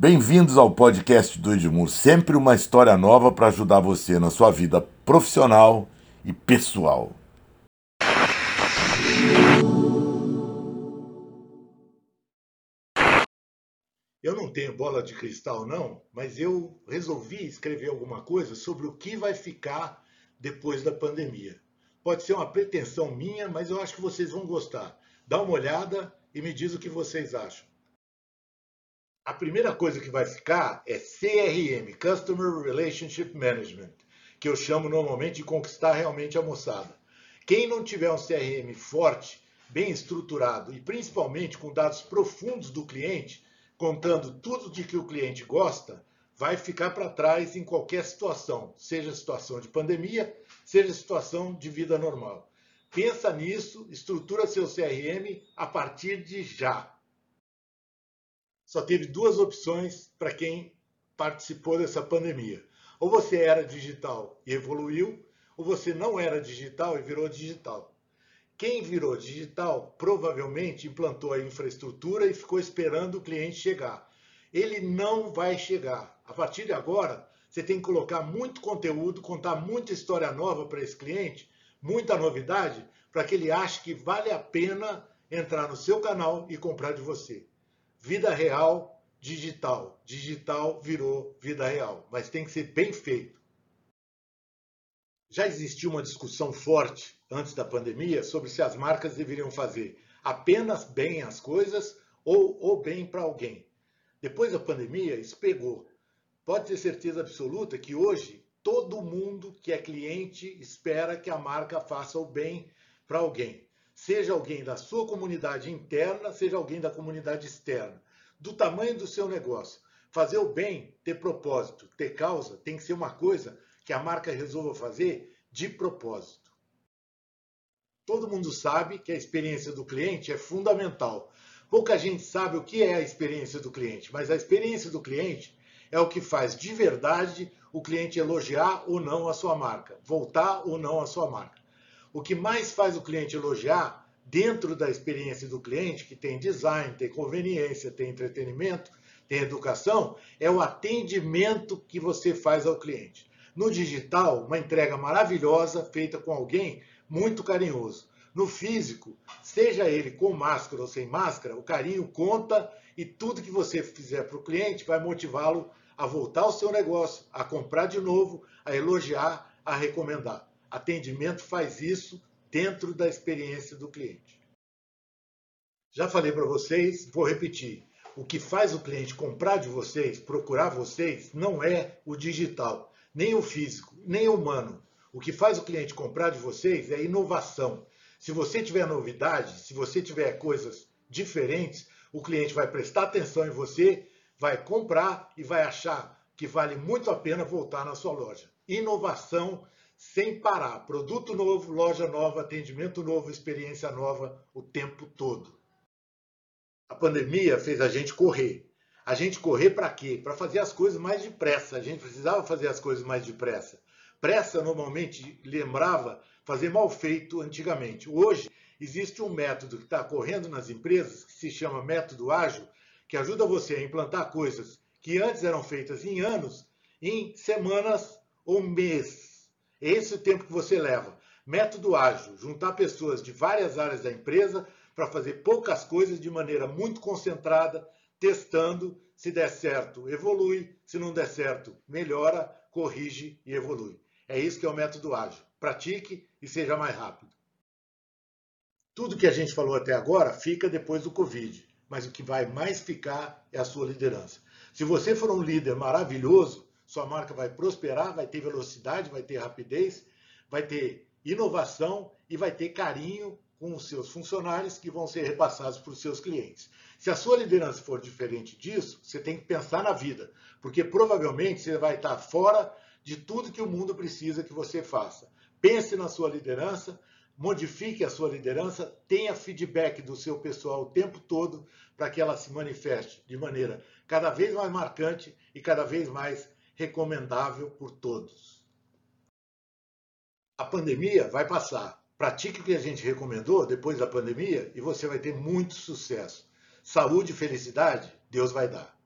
Bem-vindos ao podcast do Edmur, sempre uma história nova para ajudar você na sua vida profissional e pessoal. Eu não tenho bola de cristal, não, mas eu resolvi escrever alguma coisa sobre o que vai ficar depois da pandemia. Pode ser uma pretensão minha, mas eu acho que vocês vão gostar. Dá uma olhada e me diz o que vocês acham. A primeira coisa que vai ficar é CRM, Customer Relationship Management, que eu chamo normalmente de conquistar realmente a moçada. Quem não tiver um CRM forte, bem estruturado e principalmente com dados profundos do cliente, contando tudo de que o cliente gosta, vai ficar para trás em qualquer situação, seja situação de pandemia, seja situação de vida normal. Pensa nisso, estrutura seu CRM a partir de já só teve duas opções para quem participou dessa pandemia. Ou você era digital e evoluiu, ou você não era digital e virou digital. Quem virou digital provavelmente implantou a infraestrutura e ficou esperando o cliente chegar. Ele não vai chegar. A partir de agora, você tem que colocar muito conteúdo, contar muita história nova para esse cliente, muita novidade, para que ele ache que vale a pena entrar no seu canal e comprar de você vida real, digital. Digital virou vida real, mas tem que ser bem feito. Já existiu uma discussão forte antes da pandemia sobre se as marcas deveriam fazer apenas bem as coisas ou, ou bem para alguém. Depois da pandemia, isso pegou. Pode ter certeza absoluta que hoje todo mundo que é cliente espera que a marca faça o bem para alguém seja alguém da sua comunidade interna, seja alguém da comunidade externa, do tamanho do seu negócio. Fazer o bem, ter propósito, ter causa, tem que ser uma coisa que a marca resolva fazer de propósito. Todo mundo sabe que a experiência do cliente é fundamental. Pouca gente sabe o que é a experiência do cliente, mas a experiência do cliente é o que faz de verdade o cliente elogiar ou não a sua marca, voltar ou não a sua marca. O que mais faz o cliente elogiar, dentro da experiência do cliente, que tem design, tem conveniência, tem entretenimento, tem educação, é o atendimento que você faz ao cliente. No digital, uma entrega maravilhosa feita com alguém muito carinhoso. No físico, seja ele com máscara ou sem máscara, o carinho conta e tudo que você fizer para o cliente vai motivá-lo a voltar ao seu negócio, a comprar de novo, a elogiar, a recomendar. Atendimento faz isso dentro da experiência do cliente. Já falei para vocês, vou repetir. O que faz o cliente comprar de vocês, procurar vocês, não é o digital, nem o físico, nem o humano. O que faz o cliente comprar de vocês é inovação. Se você tiver novidade, se você tiver coisas diferentes, o cliente vai prestar atenção em você, vai comprar e vai achar que vale muito a pena voltar na sua loja. Inovação sem parar. Produto novo, loja nova, atendimento novo, experiência nova o tempo todo. A pandemia fez a gente correr. A gente correr para quê? Para fazer as coisas mais depressa. A gente precisava fazer as coisas mais depressa. Pressa normalmente lembrava fazer mal feito antigamente. Hoje existe um método que está correndo nas empresas que se chama método ágil, que ajuda você a implantar coisas que antes eram feitas em anos, em semanas ou meses. Esse é o tempo que você leva. Método ágil, juntar pessoas de várias áreas da empresa para fazer poucas coisas de maneira muito concentrada, testando. Se der certo, evolui. Se não der certo, melhora, corrige e evolui. É isso que é o método ágil. Pratique e seja mais rápido. Tudo que a gente falou até agora fica depois do Covid, mas o que vai mais ficar é a sua liderança. Se você for um líder maravilhoso, sua marca vai prosperar, vai ter velocidade, vai ter rapidez, vai ter inovação e vai ter carinho com os seus funcionários que vão ser repassados para os seus clientes. Se a sua liderança for diferente disso, você tem que pensar na vida, porque provavelmente você vai estar fora de tudo que o mundo precisa que você faça. Pense na sua liderança, modifique a sua liderança, tenha feedback do seu pessoal o tempo todo para que ela se manifeste de maneira cada vez mais marcante e cada vez mais recomendável por todos. A pandemia vai passar. Pratique o que a gente recomendou depois da pandemia e você vai ter muito sucesso. Saúde e felicidade, Deus vai dar.